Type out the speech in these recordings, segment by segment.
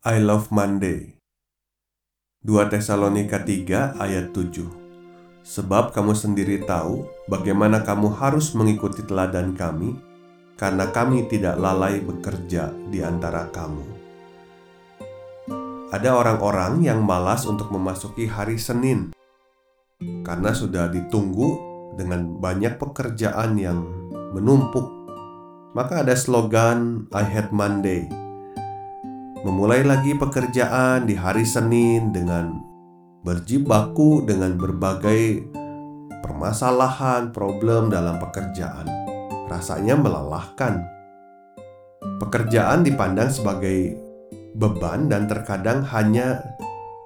I love Monday. 2 Tesalonika 3 ayat 7. Sebab kamu sendiri tahu bagaimana kamu harus mengikuti teladan kami karena kami tidak lalai bekerja di antara kamu. Ada orang-orang yang malas untuk memasuki hari Senin karena sudah ditunggu dengan banyak pekerjaan yang menumpuk. Maka ada slogan I hate Monday memulai lagi pekerjaan di hari Senin dengan berjibaku dengan berbagai permasalahan, problem dalam pekerjaan. Rasanya melelahkan. Pekerjaan dipandang sebagai beban dan terkadang hanya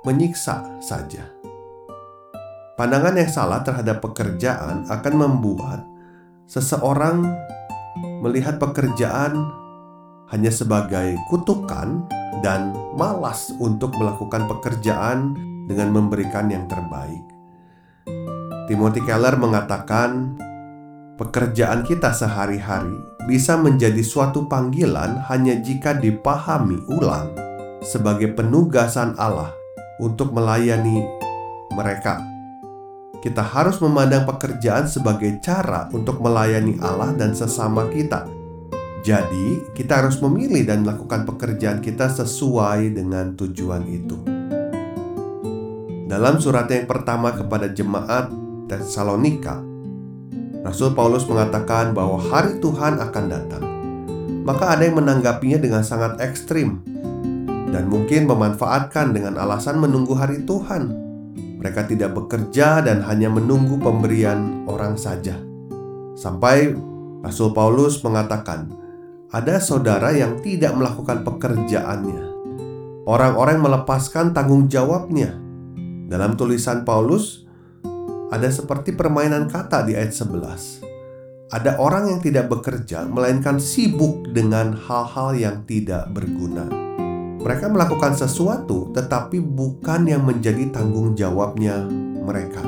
menyiksa saja. Pandangan yang salah terhadap pekerjaan akan membuat seseorang melihat pekerjaan hanya sebagai kutukan dan malas untuk melakukan pekerjaan dengan memberikan yang terbaik. Timothy Keller mengatakan, pekerjaan kita sehari-hari bisa menjadi suatu panggilan hanya jika dipahami ulang sebagai penugasan Allah untuk melayani mereka. Kita harus memandang pekerjaan sebagai cara untuk melayani Allah dan sesama kita jadi, kita harus memilih dan melakukan pekerjaan kita sesuai dengan tujuan itu. Dalam surat yang pertama kepada jemaat Tesalonika, Rasul Paulus mengatakan bahwa hari Tuhan akan datang. Maka ada yang menanggapinya dengan sangat ekstrim dan mungkin memanfaatkan dengan alasan menunggu hari Tuhan. Mereka tidak bekerja dan hanya menunggu pemberian orang saja. Sampai Rasul Paulus mengatakan, ada saudara yang tidak melakukan pekerjaannya. Orang-orang melepaskan tanggung jawabnya. Dalam tulisan Paulus, ada seperti permainan kata di ayat 11. Ada orang yang tidak bekerja, melainkan sibuk dengan hal-hal yang tidak berguna. Mereka melakukan sesuatu, tetapi bukan yang menjadi tanggung jawabnya mereka.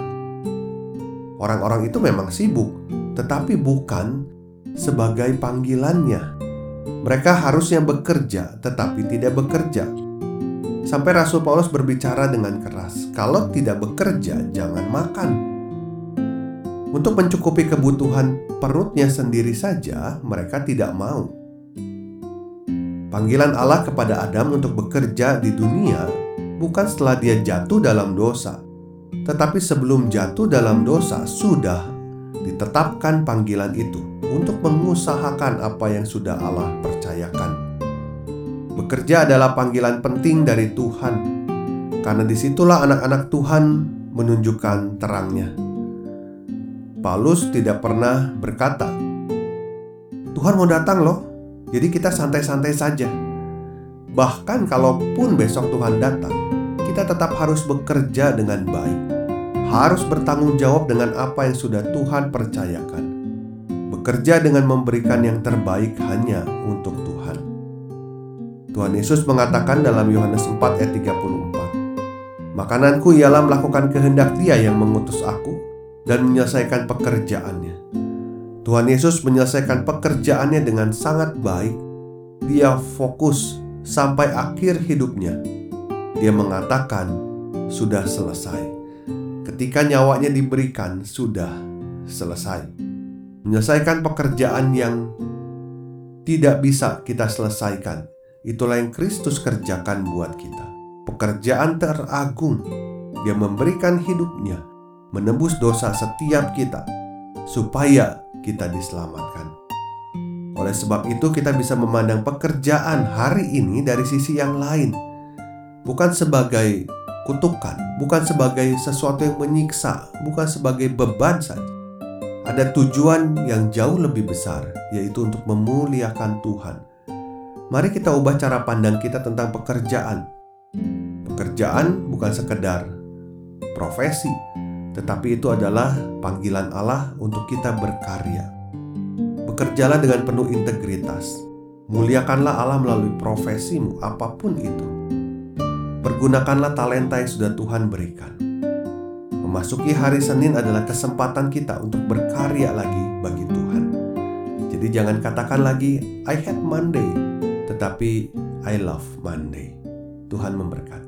Orang-orang itu memang sibuk, tetapi bukan sebagai panggilannya. Mereka harusnya bekerja, tetapi tidak bekerja. Sampai Rasul Paulus berbicara dengan keras, "Kalau tidak bekerja, jangan makan." Untuk mencukupi kebutuhan perutnya sendiri saja, mereka tidak mau. Panggilan Allah kepada Adam untuk bekerja di dunia bukan setelah dia jatuh dalam dosa, tetapi sebelum jatuh dalam dosa sudah ditetapkan panggilan itu untuk mengusahakan apa yang sudah Allah percayakan. Bekerja adalah panggilan penting dari Tuhan, karena di situlah anak-anak Tuhan menunjukkan terangnya. Paulus tidak pernah berkata, "Tuhan mau datang, loh, jadi kita santai-santai saja." Bahkan, kalaupun besok Tuhan datang, kita tetap harus bekerja dengan baik, harus bertanggung jawab dengan apa yang sudah Tuhan percayakan bekerja dengan memberikan yang terbaik hanya untuk Tuhan. Tuhan Yesus mengatakan dalam Yohanes 4 ayat 34, Makananku ialah melakukan kehendak dia yang mengutus aku dan menyelesaikan pekerjaannya. Tuhan Yesus menyelesaikan pekerjaannya dengan sangat baik. Dia fokus sampai akhir hidupnya. Dia mengatakan, "Sudah selesai." Ketika nyawanya diberikan, sudah selesai menyelesaikan pekerjaan yang tidak bisa kita selesaikan. Itulah yang Kristus kerjakan buat kita. Pekerjaan teragung. Dia memberikan hidupnya, menebus dosa setiap kita, supaya kita diselamatkan. Oleh sebab itu, kita bisa memandang pekerjaan hari ini dari sisi yang lain, bukan sebagai kutukan, bukan sebagai sesuatu yang menyiksa, bukan sebagai beban saja, ada tujuan yang jauh lebih besar, yaitu untuk memuliakan Tuhan. Mari kita ubah cara pandang kita tentang pekerjaan. Pekerjaan bukan sekedar profesi, tetapi itu adalah panggilan Allah untuk kita berkarya. Bekerjalah dengan penuh integritas. Muliakanlah Allah melalui profesimu, apa pun itu. Pergunakanlah talenta yang sudah Tuhan berikan. Memasuki hari Senin adalah kesempatan kita untuk berkarya lagi bagi Tuhan. Jadi jangan katakan lagi I hate Monday, tetapi I love Monday. Tuhan memberkati.